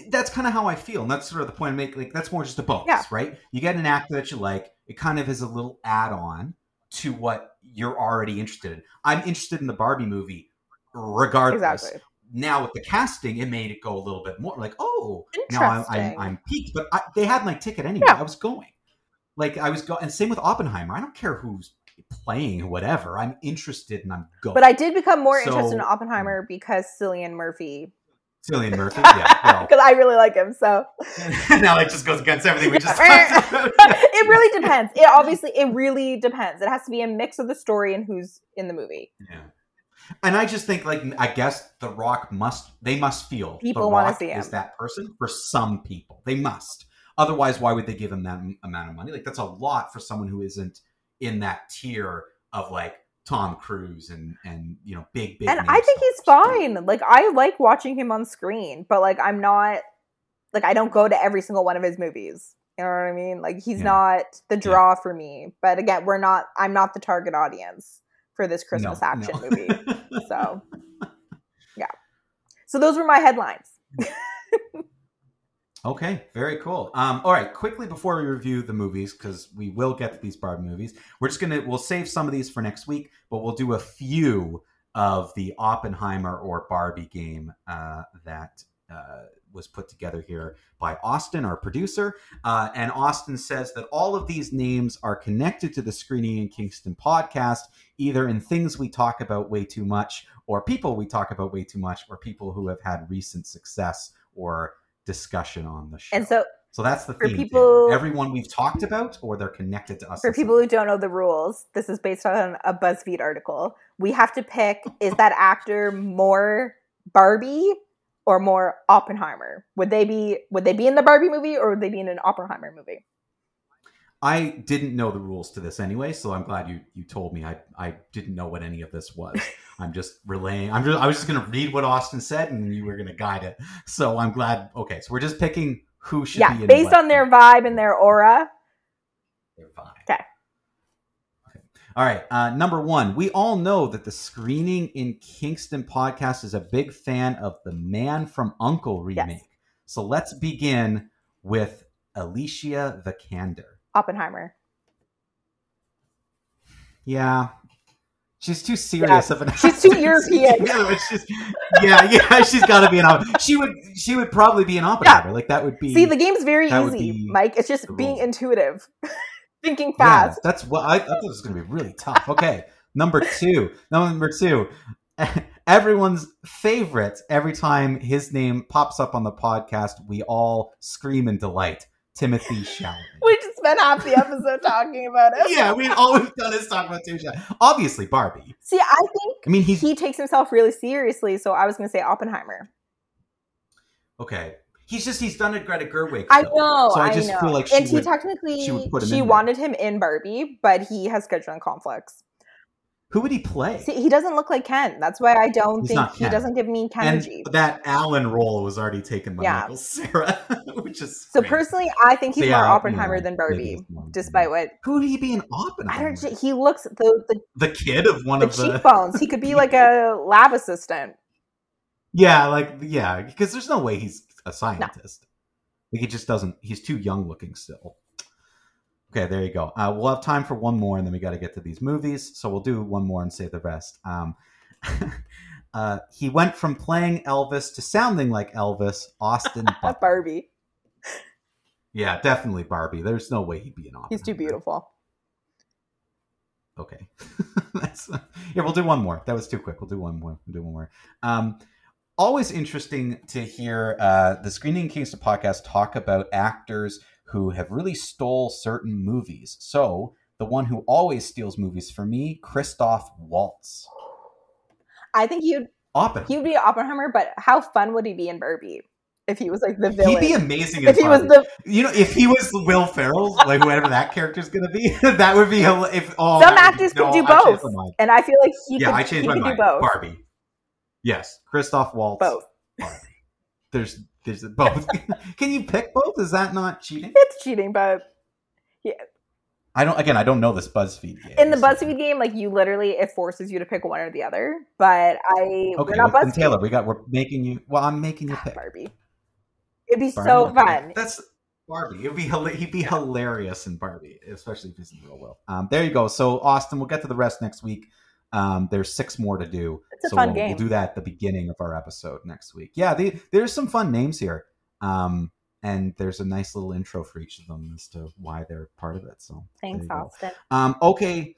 That's kind of how I feel, and that's sort of the point I make. Like that's more just a bonus, Yeah. right? You get an actor that you like. It kind of is a little add-on to what you're already interested in. I'm interested in the Barbie movie, regardless. Exactly. Now with the casting, it made it go a little bit more like, oh, now I'm, I'm, I'm piqued. But I, they had my ticket anyway. Yeah. I was going. Like I was going, and same with Oppenheimer. I don't care who's playing whatever. I'm interested and I'm going. But I did become more So- interested in Oppenheimer because Cillian Murphy Cillian Murphy. Yeah. because I really like him. So now it just goes against everything we just talked about. it really depends. It obviously it really depends. It has to be a mix of the story and who's in the movie. Yeah. And I just think, like, I guess The Rock must, they must feel People wanna see him. is that person for some people. They must. Otherwise, why would they give him that amount of money? Like, that's a lot for someone who isn't in that tier of like Tom Cruise and and you know big big. and I think he's fine. Like I like watching him on screen, but like I'm not like I don't go to every single one of his movies. You know what I mean? Like he's Yeah. not the draw for me. But again, we're not I'm not the target audience for this Christmas No, action no. movie. So yeah. So those were my headlines. Mm. Okay, very cool. Um, all right, quickly before we review the movies, because we will get to these Barbie movies, we're just gonna we'll save some of these for next week, but we'll do a few of the Oppenheimer or Barbie game uh, that uh, was put together here by Austin, our producer. Uh, and Austin says that all of these names are connected to the Screening in Kingston podcast, either in things we talk about way too much, or people we talk about way too much, or people who have had recent success or discussion on the show. And so so that's the for theme. people- everyone we've talked about, or they're connected to us. For people who don't know the rules, this is based on a BuzzFeed article. We have to pick is that actor more Barbie or more Oppenheimer? Would they be would they be in the Barbie movie or would they be in an Oppenheimer movie? I didn't know the rules to this anyway, so I'm glad you you told me. I I didn't know what any of this was. I'm just relaying. I'm just I was just gonna read what Austin said, and you were gonna guide it. So I'm glad. Okay, so we're just picking who should Yeah, be in based on their vibe and their aura. their vibe. Okay. Okay. All right. Uh, number one, we all know that the Screening in Kingston podcast is a big fan of the Man from Uncle remake. So let's begin with Alicia Vikander. Oppenheimer. Yeah. She's too serious of an She's too European. yeah, it's yeah, yeah, she's got to be an Oppenheimer. She would, she would probably be an Oppenheimer. Like that would be. See, the game's very easy, Mike. It's just being intuitive, thinking Yeah, fast. that's what I, I thought it was going to be really tough. Okay, number two. Number two. Everyone's favorite. Every time his name pops up on the podcast, we all scream in delight. Timothée Chalamet. Just spent half the episode talking about it. yeah, we all we've done is talk about Timothée Chalamet. Obviously, Barbie. See, I think I mean, he's he takes himself really seriously, so I was going to say Oppenheimer. okay. He's just he's done it Greta Gerwig. I know, So I I just know. feel like she and he would- technically she would put him she in there. wanted him in Barbie, but he has scheduling conflicts. Who would he play? See, he doesn't look like Ken. That's why I don't He's think he doesn't give me Ken and that Alan role was already taken by Yeah. Michael Cera, which is So great. personally, I think So he's yeah, more you Oppenheimer know, than Barbie, despite what Who would he be in I Oppenheimer? don't. He looks the the, the kid of one the of the cheekbones. He could be like a lab assistant. yeah, like yeah, because there's no way he's a scientist. Like he just doesn't. He's too young looking still. Okay, there you go. Uh, we'll have time for one more, and then we got to get to these movies. So we'll do one more and save the rest. Um, uh, he went from playing Elvis to sounding like Elvis. Austin. Barbie. Yeah, definitely Barbie. There's no way he'd be an Oppenheimer. He's too beautiful. Okay. That's, yeah, we'll do one more. That was too quick. We'll do one more. We'll do one more. Um, always interesting to hear uh, the Screening Kingston podcast talk about actors who have really stole certain movies. So the one who always steals movies for me, Christoph Waltz. I think he'd Oppenheimer. he would be Oppenheimer, but how fun would he be in Barbie if he was like the villain? He'd be amazing in if he was the You know, if he was Will Ferrell, like whoever that character's gonna be, that would be if oh, Some would be- actors can no, do both. mind. and I feel like he yeah, could, I changed my mind. do both. Barbie. Yes, Christoph Waltz. Both. Barbie. There's there's both. Can you pick both? Is that not cheating? It's cheating, but yeah. I don't. Again, I don't know this BuzzFeed game. in the BuzzFeed game, like you literally it forces you to pick one or the other. But I Okay, we're not BuzzFeed. Taylor, we got. We're making you. Well, I'm making you pick. Barbie. It'd be Barbie, so fun. That's Barbie. It'd be he'd be hilarious in Barbie, especially if he's in real world. Um, there you go. So Austin, we'll get to the rest next week. Um, there's six more to do. It's a so fun we'll, game. we'll do that at the beginning of our episode next week. Yeah, the, there's some fun names here. Um, and there's a nice little intro for each of them as to why they're part of it. So Thanks. Austin. Um, okay,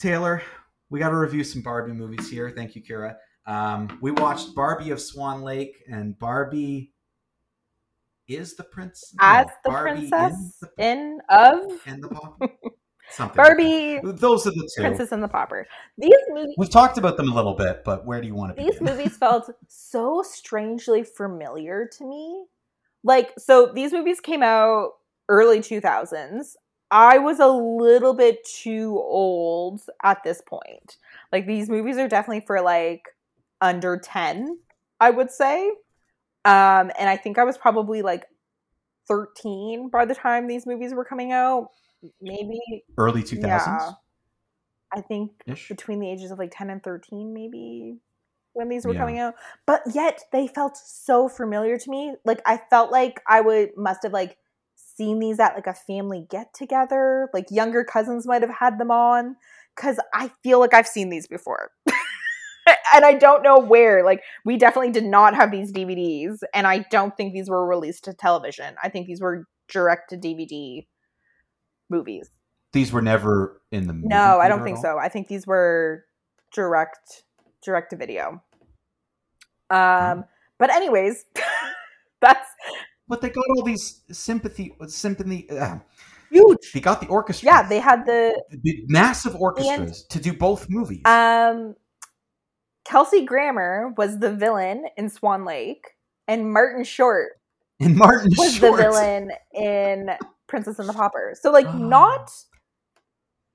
Taylor, we got to review some Barbie movies here. Thank you, Kyra. Um, we watched Barbie of Swan Lake and Barbie is the prince As no, the Barbie princess in in of and the pop something. Barbie. Those are the two. Princess and the Pauper. These movies We've talked about them a little bit, but where do you want to these begin? movies felt so strangely familiar to me. Like, so these movies came out early 2000s. I was a little bit too old at this point. Like, these movies are definitely for like under 10, I would say. Um, and I think I was probably like 13 by the time these movies were coming out. Maybe, Early 2000s. Yeah. I think ish. between the ages of like 10 and 13 maybe when these were Yeah. coming out but yet they felt so familiar to me like i felt like i would must have like seen these at like a family get together like younger cousins might have had them on because i feel like i've seen these before and i don't know where like we definitely did not have these dvds and i don't think these were released to television i think these were direct to dvd movies These were never in the movie no, I don't think so. I think these were direct direct to video. Um but anyways, that's But they got all these sympathy, sympathy. Uh, huge. they got the orchestra. Yeah, they had the the massive orchestras to do both movies. um Kelsey Grammer was the villain in Swan Lake and Martin Short And Martin was Short. the villain in Princess and the Pauper. So like Oh. not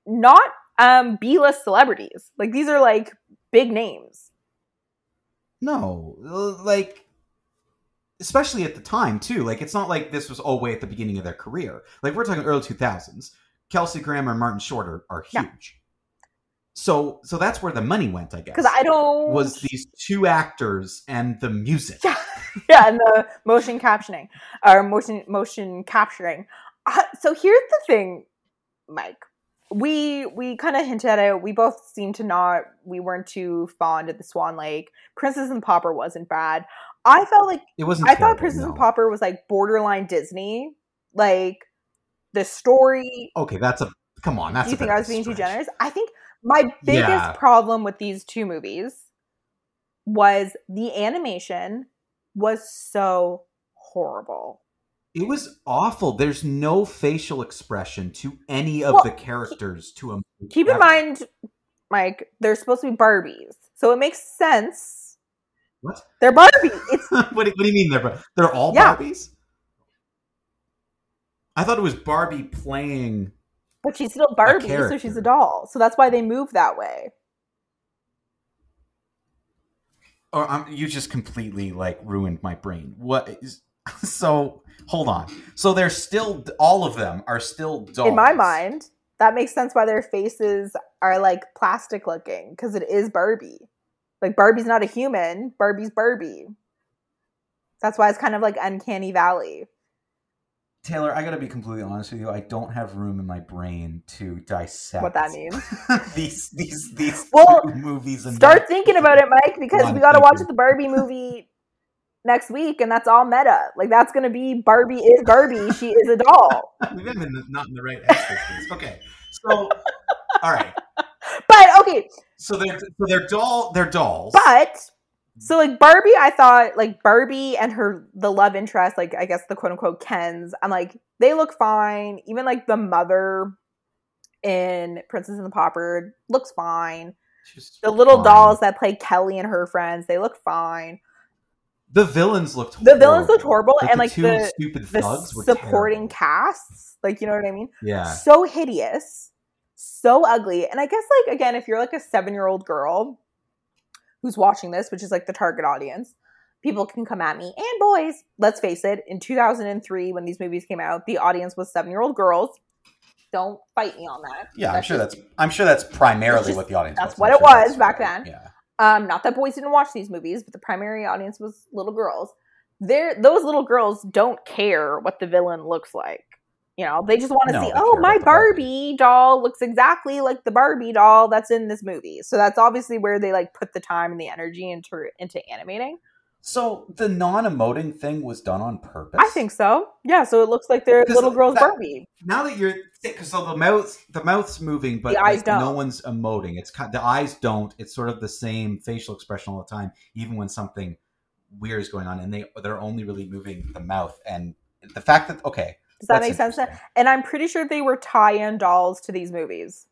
not um B-list celebrities. Like these are like big names. No, like especially at the time too. Like it's not like this was all way at the beginning of their career. Like we're talking early two thousands. Kelsey Grammer and Martin Short are, are Yeah. huge. So so that's where the money went, I guess. Because I don't was these two actors and the music. Yeah. yeah, and the motion captioning or motion motion capturing. Uh, so here's the thing, Mike. We we kind of hinted at it. We both seem to not. We weren't too fond of the Swan Lake. Princess and Pauper wasn't bad. I felt like It wasn't. I thought Princess no. and Pauper was like borderline Disney. Like the story. Okay, that's a come on. That's Do you a think I was being too generous? I think my biggest Yeah. problem with these two movies was the animation was so horrible. It was awful. There's no facial expression to any of Well, the characters. To a Keep in mind, Mike, they're supposed to be Barbies, so it makes sense. What? They're Barbie. It's what, do, what do you mean they're they're all Yeah. Barbies? I thought it was Barbie playing. but she's still Barbie, so she's a doll. So that's why they move that way. Or um, you just completely like ruined my brain. What is so? Hold on. So they're still all of them are still dolls. In my mind, that makes sense why their faces are like plastic looking because it is Barbie. Like Barbie's not a human. Barbie's Barbie. That's why it's kind of like uncanny valley. Taylor, I gotta be completely honest with you. I don't have room in my brain to dissect What that means. these these these Well, two movies and Start thinking about it, Mike, because we got to watch the Barbie movie next week, and that's all meta. Like that's gonna be Barbie is Barbie. She is a doll. In the, not in the right headspace. Okay, so all right, But okay, so they're so they're doll they're dolls. but so like Barbie, I thought like Barbie and her the love interest, like I guess the quote unquote Kens. I'm like they look fine. Even like the mother in Princess and the Pauper looks fine. The little fine. dolls that play Kelly and her friends, they look fine. The villains looked. The villains looked horrible, and, the like, two the- stupid The thugs were supporting casts, like you know what I mean. Yeah, so hideous, so ugly. And I guess like again, if you're like a seven year old girl who's watching this, which is like the target audience, people can come at me and boys. Let's face it, in 2003 when these movies came out, the audience was seven year old girls. Don't fight me on that. yeah. I'm sure just- that's I'm sure that's primarily just- what the audience. that's was. what I'm it sure was back right. then. Yeah. Um, not that boys didn't watch these movies, but the primary audience was little girls. They're, those little girls don't care what the villain looks like. You know, they just want to No, see, oh, my Barbie." Barbie doll looks exactly like the Barbie doll that's in this movie. So that's obviously where they like put the time and the energy into into animating. So the non-emoting thing was done on purpose. I think so. Yeah, so it looks like they're little girls that- Barbie. now that you're because so the mouth the mouth's moving but like, no one's emoting it's kind the eyes don't it's sort of the same facial expression all the time even when something weird is going on and they they're only really moving the mouth and the fact that okay Does that make sense? And I'm pretty sure they were tie-in dolls to these movies.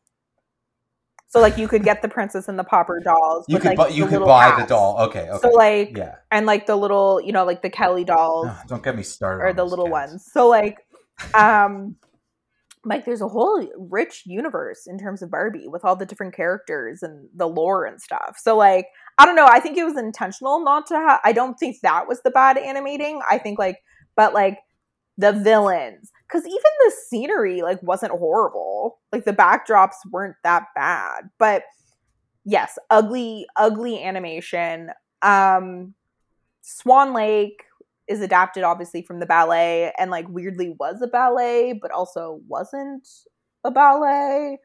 So like you could get the Princess and the Pauper dolls. you could like, bu- you could buy the doll okay okay So like yeah and like the little, you know, like the Kelly dolls Ugh, don't get me started or the little cats. ones. So like um like there's a whole rich universe in terms of Barbie with all the different characters and the lore and stuff. So like I don't know, I think it was intentional not to have I don't think that was the bad animating. I think like but like the villains cuz even the scenery like wasn't horrible. Like the backdrops weren't that bad. But yes, ugly ugly animation. Um Swan Lake is adapted obviously from the ballet and like weirdly was a ballet but also wasn't a ballet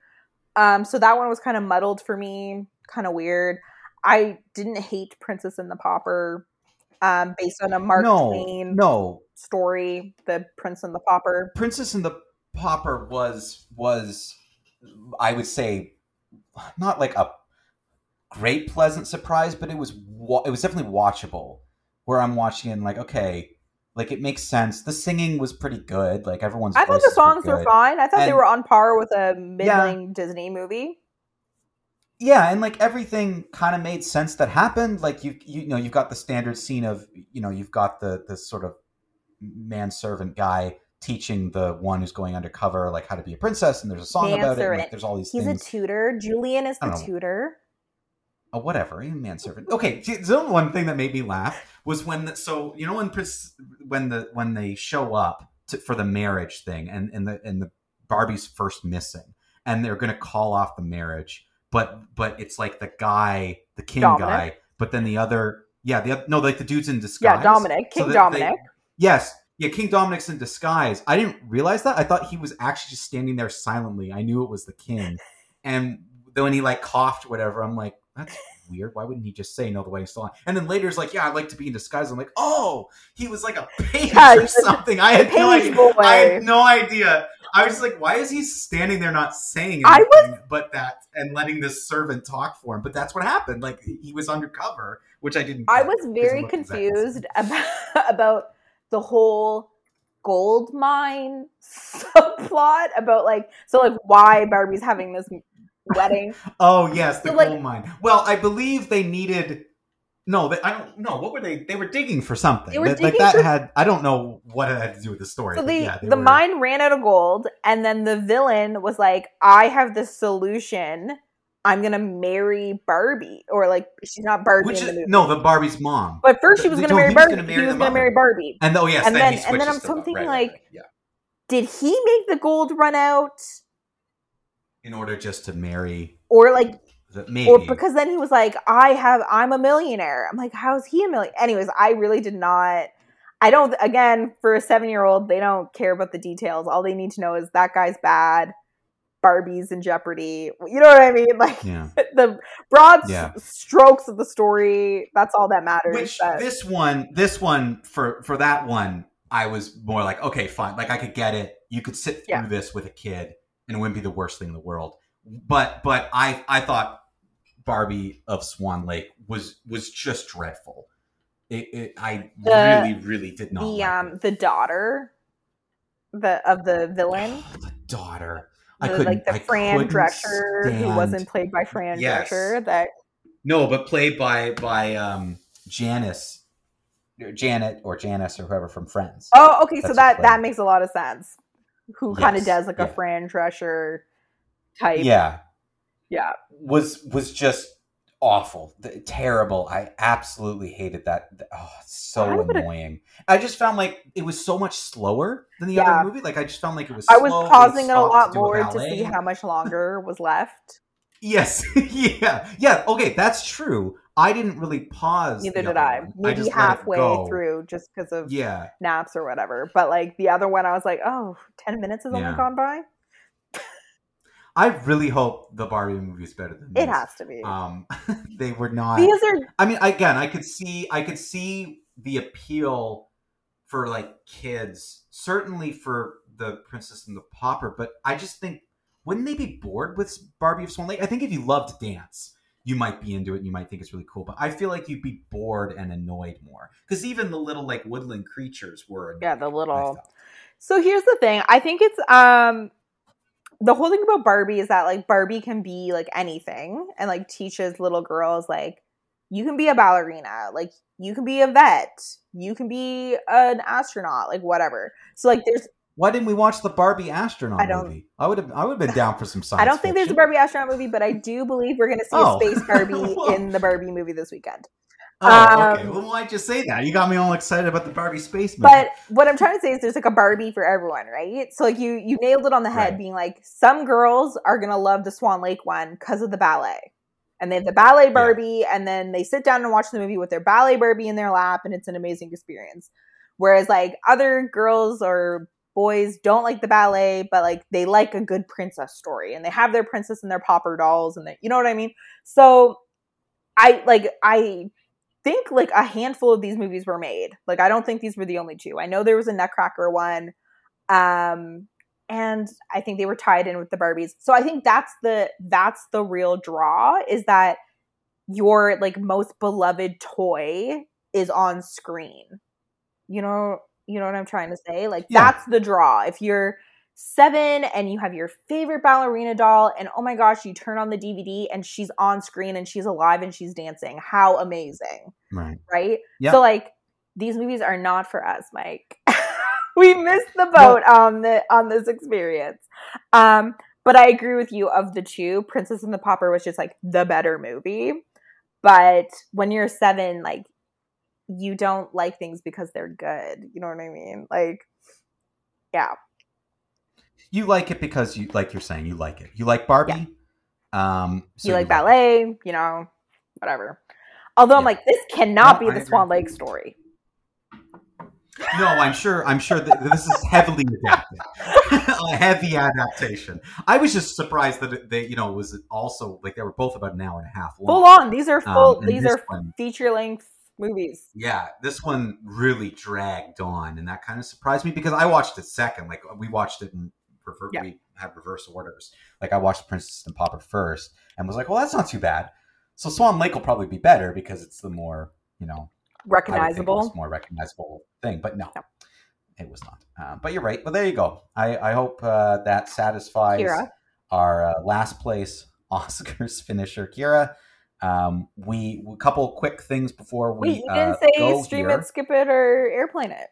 um so that one was kind of muddled for me kind of weird i didn't hate princess and the pauper um based on a mark no twain no. story the prince and the pauper? Princess and the pauper was was i would say not like a great pleasant surprise but it was wa- it was definitely watchable where i'm watching it and like okay like it makes sense. The singing was pretty good like everyone's i thought the songs were, good. fine. I thought they were on par with a middling disney movie yeah, and like everything kind of made sense that happened. Like you, you know, you've got the standard scene of, you know, you've got the the sort of manservant guy teaching the one who's going undercover like how to be a princess, and there's a song about it. like, there's all these He's things. a tutor. Julian is the know. tutor. Oh, whatever, even manservant. Okay, the only one thing that made me laugh was when the, so you know when when the when they show up to, for the marriage thing and and the and the Barbie's first missing and they're gonna call off the marriage, but but it's like the guy, the king Dominic. guy, but then the other, yeah, the no, like the dude's in disguise. Yeah, Dominic, King that Dominic. they- yes, yeah, King Dominic's in disguise. I didn't realize that. I thought he was actually just standing there silently. I knew it was the king, and then when he like coughed or whatever, I'm like, that's weird. Why wouldn't he just say no the way he's still on? And then later it's like, yeah, I'd like to be in disguise. I'm like, oh, he was like a page Yeah, or something. I had no idea. boy. I had no idea. I was just like, why is he standing there not saying I anything but that and letting this servant talk for him? But that's what happened. Like he was undercover, which I didn't. I was very he looked exactly the confused about about the whole gold mine subplot about like so like why Barbie's having this wedding. Oh yes, the So, like- gold mine. Well, I believe they needed. No, they, I don't know. What were they? They were digging for something. They were That- like that for- had. I don't know what it had to do with the story. So the yeah, the were- mine ran out of gold, and then the villain was like, "I have the solution. I'm gonna marry Barbie, or like she's not Barbie Which in the is movie." no, the Barbie's mom. but first she was gonna no, marry he was Barbie. gonna marry he was gonna mother. marry Barbie. And oh yes, and then, then- and then I'm to so the- thinking, right, like- right, yeah, Did he make the gold run out, in order just to marry, or like the, maybe. or because then he was like, "I have, I'm a millionaire." I'm like, "How is he a million?" Anyways, I really did not. I don't. Again, for a seven year old, they don't care about the details. All they need to know is that guy's bad. Barbie's in jeopardy. You know what I mean? Like yeah. the broad s- strokes of the story. That's all that matters. Which That- this one, this one for for that one, I was more like, okay, fine. Like I could get it. You could sit through Yeah. this with a kid, and it wouldn't be the worst thing in the world. But but I I thought Barbie of Swan Lake was was just dreadful. It, it I The- really really did not. the like um it. the daughter, the of the villain, the daughter. I couldn't like the I Fran Drescher who wasn't played by Fran Yes. Drescher. That No, but played by by um Janice, Janet or Janice or whoever from Friends. oh okay, so that that makes a lot of sense. Who kind of does like a. Fran Drescher type? Yeah, yeah. was was just awful, Th- terrible. I absolutely hated that. Oh, it's so I annoying. I just found like it was so much slower than the Yeah. other movie. Like I just found like it was. I was slow, pausing it a lot do more to see how much longer was left. Yes, yeah, yeah. Okay, that's true. I didn't really pause. Neither did I. one. Maybe just halfway through, just because of Yeah, naps or whatever. But like the other one, I was like, oh, 10 minutes has only gone by. I really hope the Barbie movie is better than this. It has to be. Um, they were not. These are I mean, again, I could see, I could see the appeal for like kids, certainly for the Princess and the Pauper. But I just think, wouldn't they be bored with Barbie of Swan Lake? I think if you love to dance, you might be into it and you might think it's really cool. But I feel like you'd be bored and annoyed more because even the little like woodland creatures were. Yeah, the little. So here's the thing. I think it's um the whole thing about Barbie is that like Barbie can be like anything and like teaches little girls like you can be a ballerina, like you can be a vet, you can be an astronaut, like whatever. So like there's Why didn't we watch the Barbie astronaut I don't- movie? I would have. I would have been down for some science. I don't think there's a. Barbie astronaut movie, but I do believe we're going to see Oh. a space Barbie in the Barbie movie this weekend. Oh, okay. Um, Well, why'd you say that? You got me all excited about the Barbie space movie. But what I'm trying to say is there's like a Barbie for everyone, right? So like you you nailed it on the head Right. being like some girls are going to love the Swan Lake one because of the ballet. And they have the ballet Barbie and then they sit down and watch the movie with their ballet Barbie in their lap and it's an amazing experience. Whereas like other girls or boys don't like the ballet but like they like a good princess story and they have their princess and their pauper dolls and they, you know what I mean? So I like I think like a handful of these movies were made. Like I don't think these were the only two. I know there was a Nutcracker one, um, and I think they were tied in with the Barbies. So I think that's the that's the real draw is that your like most beloved toy is on screen. You know, you know what I'm trying to say? Like Yeah. that's the draw. If you're seven and you have your favorite ballerina doll, and oh my gosh, you turn on the DVD and she's on screen and she's alive and she's dancing. How amazing! Right. Right. Yeah. So like these movies are not for us, Mike. we missed the boat on the on this experience. Um, but I agree with you. Of the two, Princess and the pauper was just like the better movie. But when you're seven, like you don't like things because they're good. You know what I mean? Like, yeah, You like it because you like you're saying you like it. You like Barbie. Um, so you like it. ballet. You know, whatever. Although I'm like, this cannot No, be the. Swan Lake story. No, I'm sure. I'm sure that this is heavily adapted, a heavy adaptation. I was just surprised that it, they, you know, was also like they were both about an hour and a half long. Full on. These are full. Um, these are feature length movies. Yeah, this one really dragged on, and that kind of surprised me because I watched it second. Like we watched it in rever- Yeah. we had reverse orders. Like I watched Princess and Pauper first, and was like, "Well, that's not too bad." So Swan Lake will probably be better because it's the more you know I would think it Recognizable. more recognizable thing, but no, No. it was not. Uh, but you're right. Well, there you go. I I hope uh, that satisfies Kyra. our uh, last place Oscars finisher, Kyra. Um, we a couple quick things before we Wait, you uh, didn't say go stream here. it, skip it, or airplane it.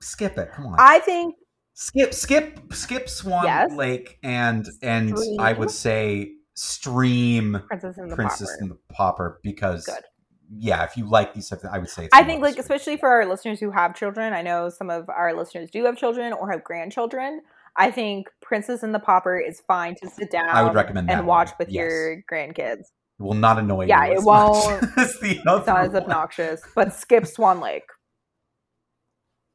Skip it. Come on. I think skip skip skip Swan Yes. Lake and and I would say stream Princess and the Princess Pauper. and the Pauper because Good. yeah, if you like these, I would say I think, like, stream. especially for our listeners who have children, I know some of our listeners do have children or have grandchildren. I think Princess and the Pauper is fine to sit down I would recommend that and watch one. with Yes. your grandkids. It will not annoy Yeah, you. it as much won't- It's not as obnoxious, but skip Swan Lake.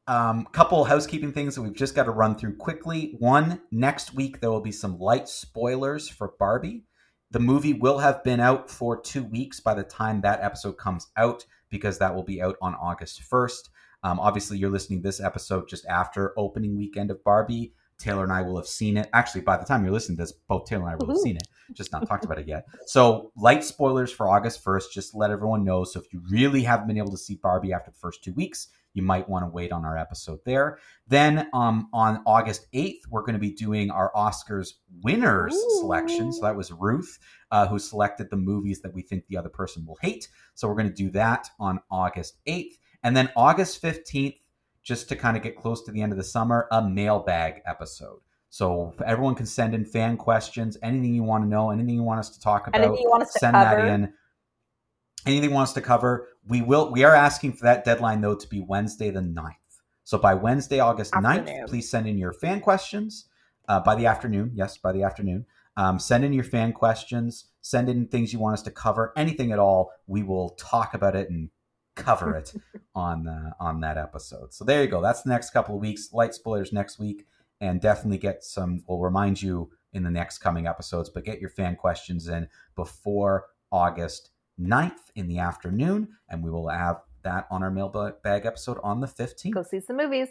Um, couple housekeeping things that we've just got to run through quickly. One, next week there will be some light spoilers for Barbie. The movie will have been out for two weeks by the time that episode comes out because that will be out on August 1st. Um, obviously, you're listening to this episode just after opening weekend of Barbie. Taylor and I will have seen it. Actually, by the time you're listening to this, both Taylor and I will have seen it, just not talked about it yet. So, light spoilers for August 1st, just let everyone know. So, if you really haven't been able to see Barbie after the first two weeks, you might want to wait on our episode there. Then um, on August 8th, we're going to be doing our Oscars winners Ooh. selection. So that was Ruth uh, who selected the movies that we think the other person will hate. So we're going to do that on August 8th. And then August 15th, just to kind of get close to the end of the summer, a mailbag episode. So everyone can send in fan questions, anything you want to know, anything you want us to talk about Anything you want us to send that in. Anything wants to cover, we will. We are asking for that deadline though to be Wednesday the 9th. So by Wednesday, August 9th, please send in your fan questions. Uh, by the afternoon, yes, by the afternoon. Um, send in your fan questions. Send in things you want us to cover. Anything at all, we will talk about it and cover it on uh, on that episode. So there you go. That's the next couple of weeks. Light spoilers next week, and definitely get some. We'll remind you in the next coming episodes, but get your fan questions in before August 9th in the afternoon, and we will have that on our mailbag episode on the 15th. Go see some movies.